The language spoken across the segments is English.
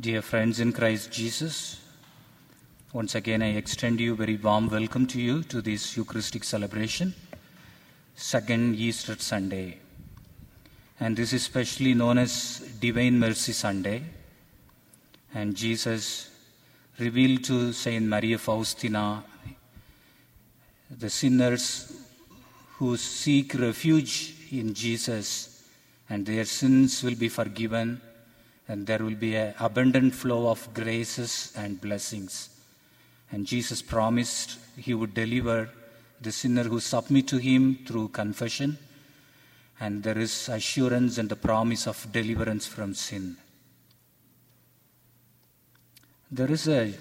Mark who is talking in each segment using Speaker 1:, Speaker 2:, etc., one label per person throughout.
Speaker 1: Dear friends in Christ Jesus, once again I extend you very warm welcome to you to this Eucharistic celebration, second Easter Sunday. And this is specially known as Divine Mercy Sunday. And Jesus revealed to Saint Maria Faustina the sinners who seek refuge in Jesus and their sins will be forgiven and there will be an abundant flow of graces and blessings. And Jesus promised he would deliver the sinner who submit to him through confession and there is assurance and the promise of deliverance from sin. There is a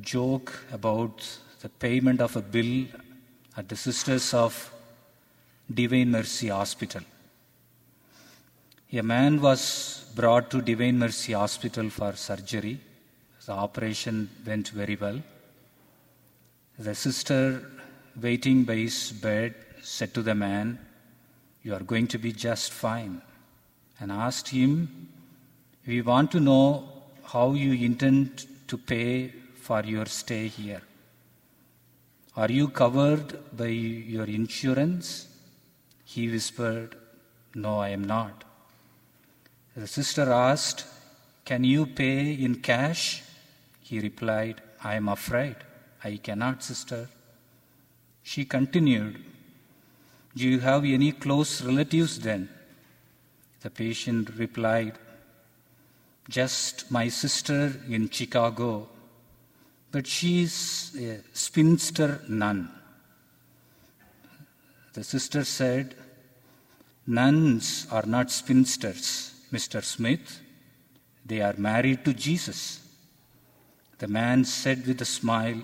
Speaker 1: joke about the payment of a bill at the Sisters of Divine Mercy Hospital. A man was brought to Divine Mercy Hospital for surgery. The operation went very well. The sister waiting by his bed said to the man, You are going to be just fine, and asked him, We want to know how you intend to pay for your stay here. Are you covered by your insurance? He whispered, No, I am not. The sister asked, Can you pay in cash? He replied, I am afraid. I cannot, sister. She continued, Do you have any close relatives then? The patient replied, Just my sister in Chicago, but she is a spinster nun. The sister said, Nuns are not spinsters, Mr. Smith. They are married to Jesus. The man said with a smile,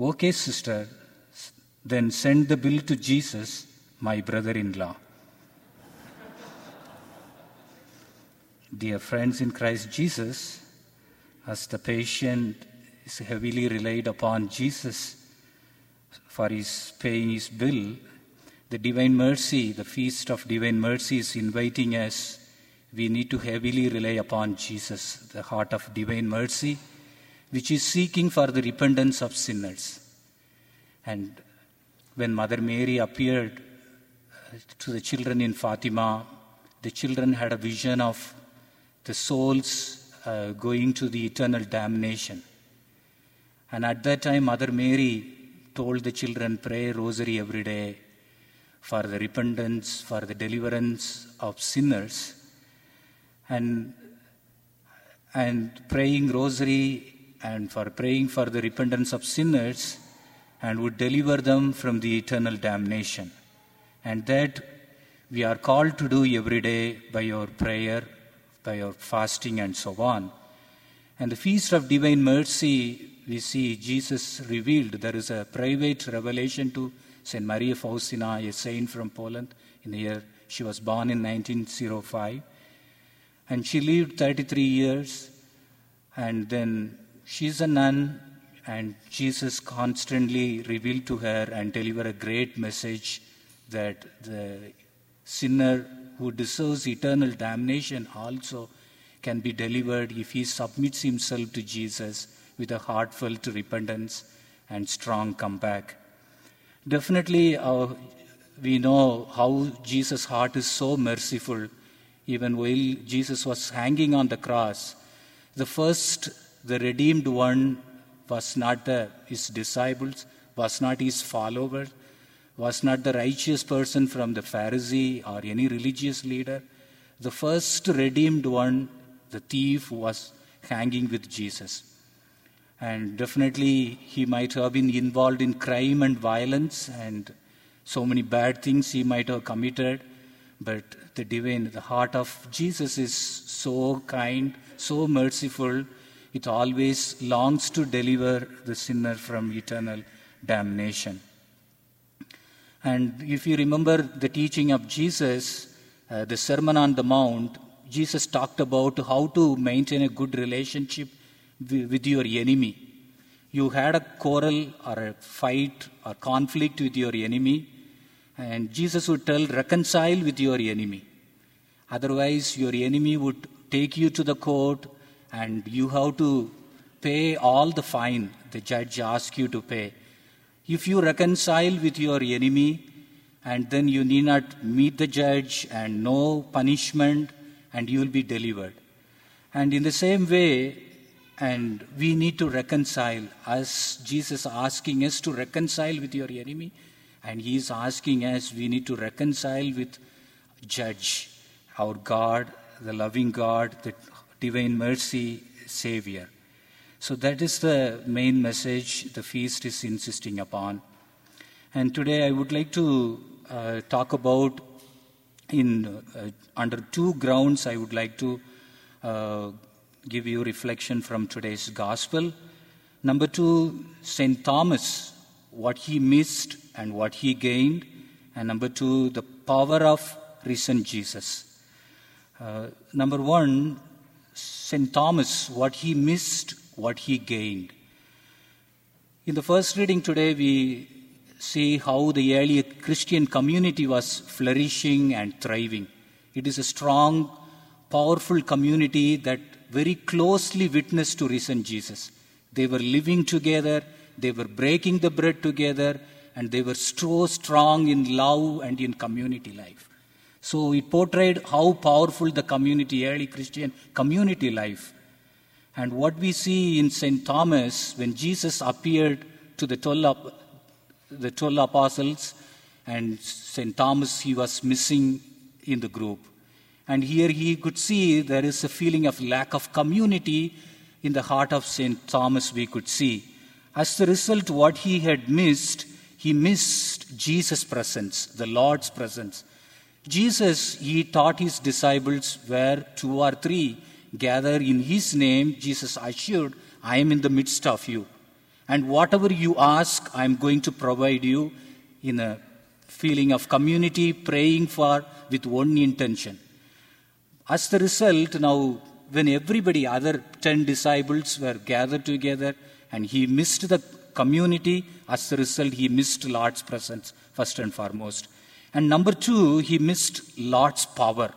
Speaker 1: Okay, sister, then send the bill to Jesus, my brother in law. Dear friends in Christ Jesus, as the patient is heavily relied upon Jesus for his paying his bill, the Divine Mercy, the Feast of Divine Mercy, is inviting us. We need to heavily rely upon Jesus, the heart of Divine Mercy, which is seeking for the repentance of sinners. And when Mother Mary appeared to the children in Fatima, the children had a vision of the souls uh, going to the eternal damnation. And at that time, Mother Mary told the children, pray rosary every day for the repentance, for the deliverance of sinners. And, and praying rosary and for praying for the repentance of sinners and would deliver them from the eternal damnation. And that we are called to do every day by your prayer, by your fasting, and so on. And the Feast of Divine Mercy, we see Jesus revealed. There is a private revelation to St. Maria Faustina, a saint from Poland, in the year she was born in 1905. And she lived 33 years, and then she's a nun, and Jesus constantly revealed to her and delivered a great message that the sinner who deserves eternal damnation also can be delivered if he submits himself to Jesus with a heartfelt repentance and strong comeback. Definitely, uh, we know how Jesus' heart is so merciful. Even while Jesus was hanging on the cross, the first, the redeemed one, was not the, his disciples, was not his followers, was not the righteous person from the Pharisee or any religious leader. The first redeemed one, the thief, was hanging with Jesus. And definitely he might have been involved in crime and violence and so many bad things he might have committed. But the divine, the heart of Jesus is so kind, so merciful. It always longs to deliver the sinner from eternal damnation. And if you remember the teaching of Jesus, uh, the Sermon on the Mount, Jesus talked about how to maintain a good relationship with your enemy. You had a quarrel or a fight or conflict with your enemy, and Jesus would tell, reconcile with your enemy. Otherwise, your enemy would take you to the court and you have to pay all the fine the judge asks you to pay. If you reconcile with your enemy, and then you need not meet the judge and no punishment, and you will be delivered. And in the same way, and we need to reconcile, as Jesus asking us to reconcile with your enemy, and He is asking us, we need to reconcile with Judge, our God, the loving God, the divine mercy Savior. So that is the main message the feast is insisting upon. And today I would like to uh, talk about in uh, under two grounds I would like to uh, give you reflection from today's gospel. Number two, St. Thomas, what he missed and what he gained. And number two, the power of risen Jesus. Uh, number one, St. Thomas, what he missed, what he gained. In the first reading today, we see how the early Christian community was flourishing and thriving. It is a strong, powerful community that very closely witnessed to risen Jesus. They were living together, they were breaking the bread together, and they were so strong in love and in community life. So it portrayed how powerful the community, early Christian community life. And what we see in St. Thomas, when Jesus appeared to the 12, the 12 apostles, and St. Thomas, he was missing in the group. And here he could see there is a feeling of lack of community in the heart of St. Thomas, we could see. As a result, what he had missed, he missed Jesus' presence, the Lord's presence. Jesus, he taught his disciples where two or three gather in his name, Jesus assured, I am in the midst of you. And whatever you ask, I am going to provide you in a feeling of community, praying for with one intention. As the result, now, when everybody, other 10 disciples were gathered together and he missed the community, as a result, he missed Lord's presence, first and foremost. And number two, he missed Lord's power.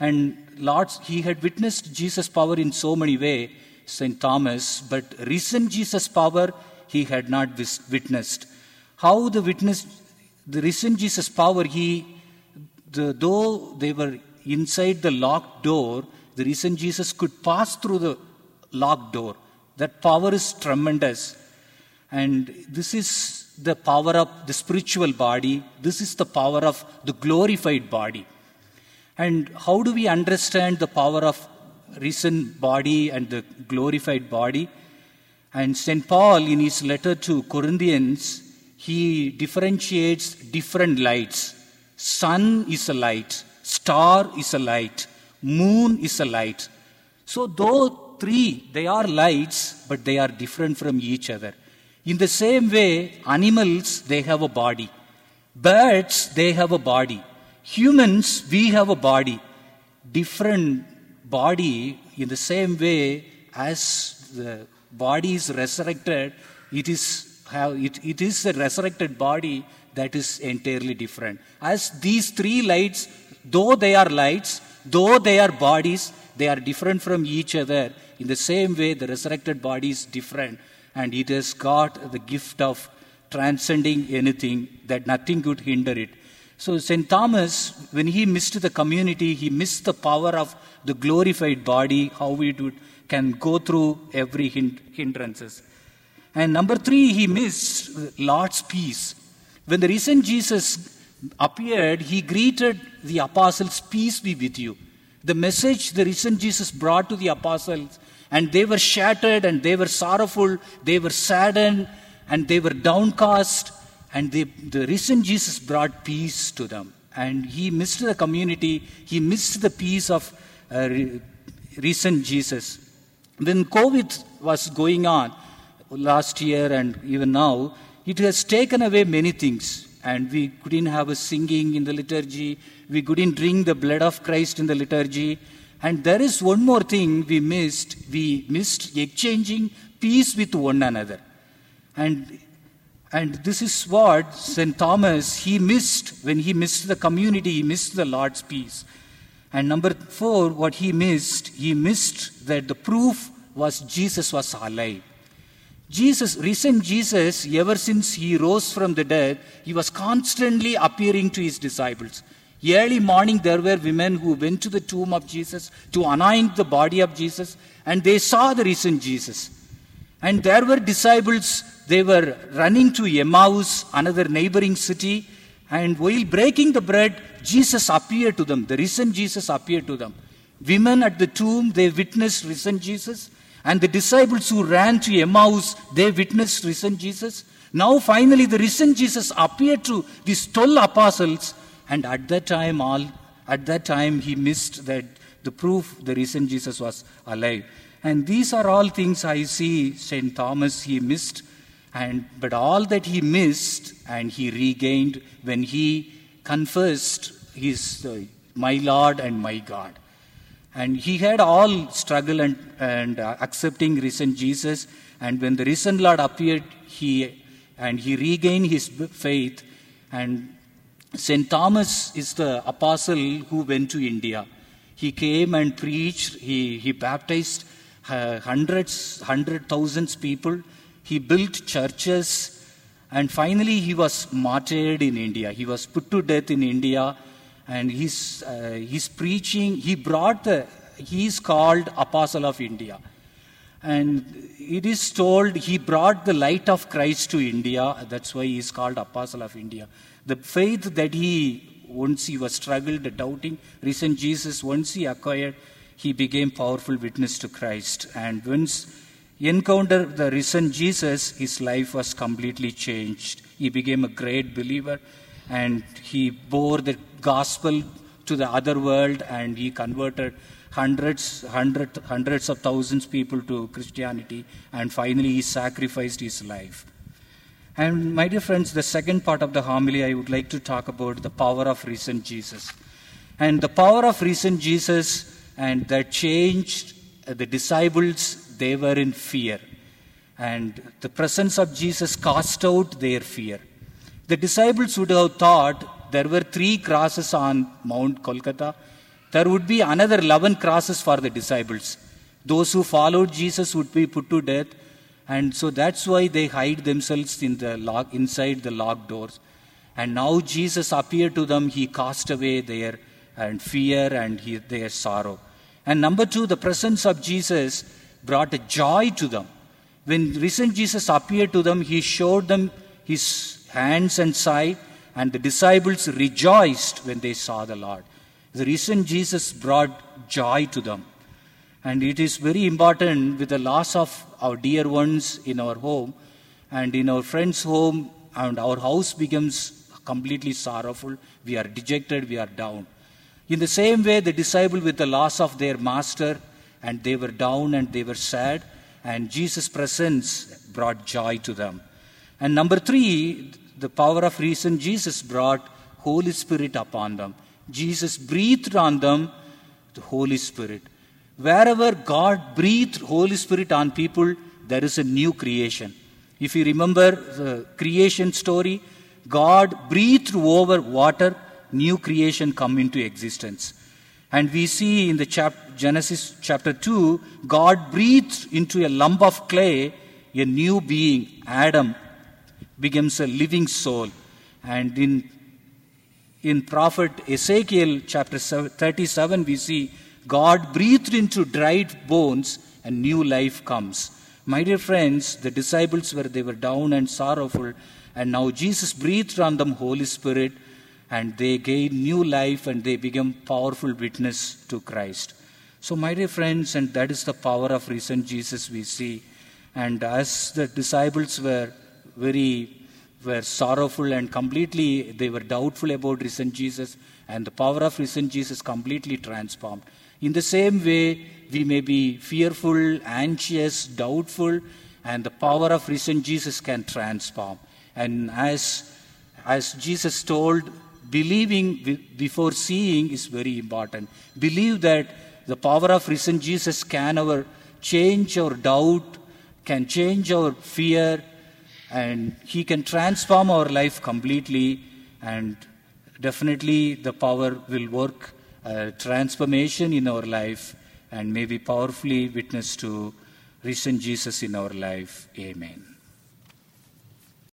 Speaker 1: And Lord's, he had witnessed Jesus' power in so many ways, St. Thomas, but recent Jesus' power he had not witnessed. How the witness, the recent Jesus' power, he, the, though they were inside the locked door, the recent Jesus could pass through the locked door. That power is tremendous. And this is the power of the spiritual body. This is the power of the glorified body. And how do we understand the power of risen body and the glorified body? And St. Paul, in his letter to Corinthians, he differentiates different lights. Sun is a light, star is a light, moon is a light. So, though three, they are lights, but they are different from each other. In the same way, animals, they have a body. Birds, they have a body. Humans, we have a body. Different body, in the same way as the body is resurrected, it is, how, it, it is a resurrected body that is entirely different. As these three lights, though they are lights, though they are bodies, they are different from each other. In the same way, the resurrected body is different and it has got the gift of transcending anything, that nothing could hinder it. So, St. Thomas, when he missed the community, he missed the power of the glorified body, how it would, can go through every hindrances. And number three, he missed Lord's peace. When the risen Jesus appeared, he greeted the apostles, Peace be with you. The message the risen Jesus brought to the apostles and they were shattered and they were sorrowful, they were saddened and they were downcast. And they, the risen Jesus brought peace to them. And he missed the community, he missed the peace of uh, risen Jesus. When COVID was going on last year and even now, it has taken away many things. And we couldn't have a singing in the liturgy, we couldn't drink the blood of Christ in the liturgy and there is one more thing we missed. We missed exchanging peace with one another. And, and this is what St. Thomas, he missed when he missed the community, he missed the Lord's peace. And number four, what he missed, he missed that the proof was Jesus was alive. Jesus, recent Jesus, ever since he rose from the dead, he was constantly appearing to his disciples. Early morning, there were women who went to the tomb of Jesus to anoint the body of Jesus, and they saw the risen Jesus. And there were disciples, they were running to Emmaus, another neighboring city, and while breaking the bread, Jesus appeared to them. The risen Jesus appeared to them. Women at the tomb, they witnessed risen Jesus. And the disciples who ran to Emmaus, they witnessed risen Jesus. Now, finally, the risen Jesus appeared to these 12 apostles. And at that time, all at that time, he missed that the proof the risen Jesus was alive. And these are all things I see St. Thomas he missed. And but all that he missed and he regained when he confessed his uh, my Lord and my God. And he had all struggle and, and uh, accepting risen Jesus. And when the risen Lord appeared, he and he regained his faith. And St. Thomas is the apostle who went to India. He came and preached, he, he baptized uh, hundreds, hundred thousands people. He built churches. And finally, he was martyred in India. He was put to death in India and he's, uh, he's preaching, he brought the, he's called Apostle of India. And it is told he brought the light of Christ to India. That's why he's called Apostle of India. The faith that he, once he was struggled, doubting, recent Jesus, once he acquired, he became powerful witness to Christ. And once he encountered the risen Jesus, his life was completely changed. He became a great believer and he bore the gospel to the other world and he converted hundreds, hundred, hundreds of thousands of people to Christianity and finally he sacrificed his life. And my dear friends, the second part of the homily, I would like to talk about the power of recent Jesus. And the power of recent Jesus and that changed uh, the disciples, they were in fear. And the presence of Jesus cast out their fear. The disciples would have thought there were three crosses on Mount Golgotha. There would be another 11 crosses for the disciples. Those who followed Jesus would be put to death. And so that's why they hide themselves in the lock, inside the locked doors. And now Jesus appeared to them. He cast away their and fear and he, their sorrow. And number two, the presence of Jesus brought a joy to them. When risen Jesus appeared to them, he showed them his hands and side, and the disciples rejoiced when they saw the Lord. The reason Jesus brought joy to them. And it is very important with the loss of our dear ones in our home and in our friend's home, and our house becomes completely sorrowful. We are dejected, we are down. In the same way, the disciple with the loss of their master, and they were down and they were sad, and Jesus' presence brought joy to them. And number three, the power of reason, Jesus brought Holy Spirit upon them. Jesus breathed on them the Holy Spirit. Wherever God breathed Holy Spirit on people, there is a new creation. If you remember the creation story, God breathed over water, new creation come into existence. And we see in the chap- Genesis chapter 2, God breathed into a lump of clay a new being, Adam, becomes a living soul. And in, in prophet Ezekiel chapter 37, we see God breathed into dried bones and new life comes. My dear friends, the disciples were they were down and sorrowful, and now Jesus breathed on them Holy Spirit, and they gained new life and they became powerful witness to Christ. So, my dear friends, and that is the power of risen Jesus we see. And as the disciples were very were sorrowful and completely they were doubtful about risen Jesus and the power of risen Jesus completely transformed. In the same way, we may be fearful, anxious, doubtful, and the power of risen Jesus can transform. And as, as Jesus told, believing before seeing is very important. Believe that the power of risen Jesus can our change our doubt, can change our fear, and He can transform our life completely, and definitely the power will work transformation in our life and may we powerfully witness to risen Jesus in our life. Amen.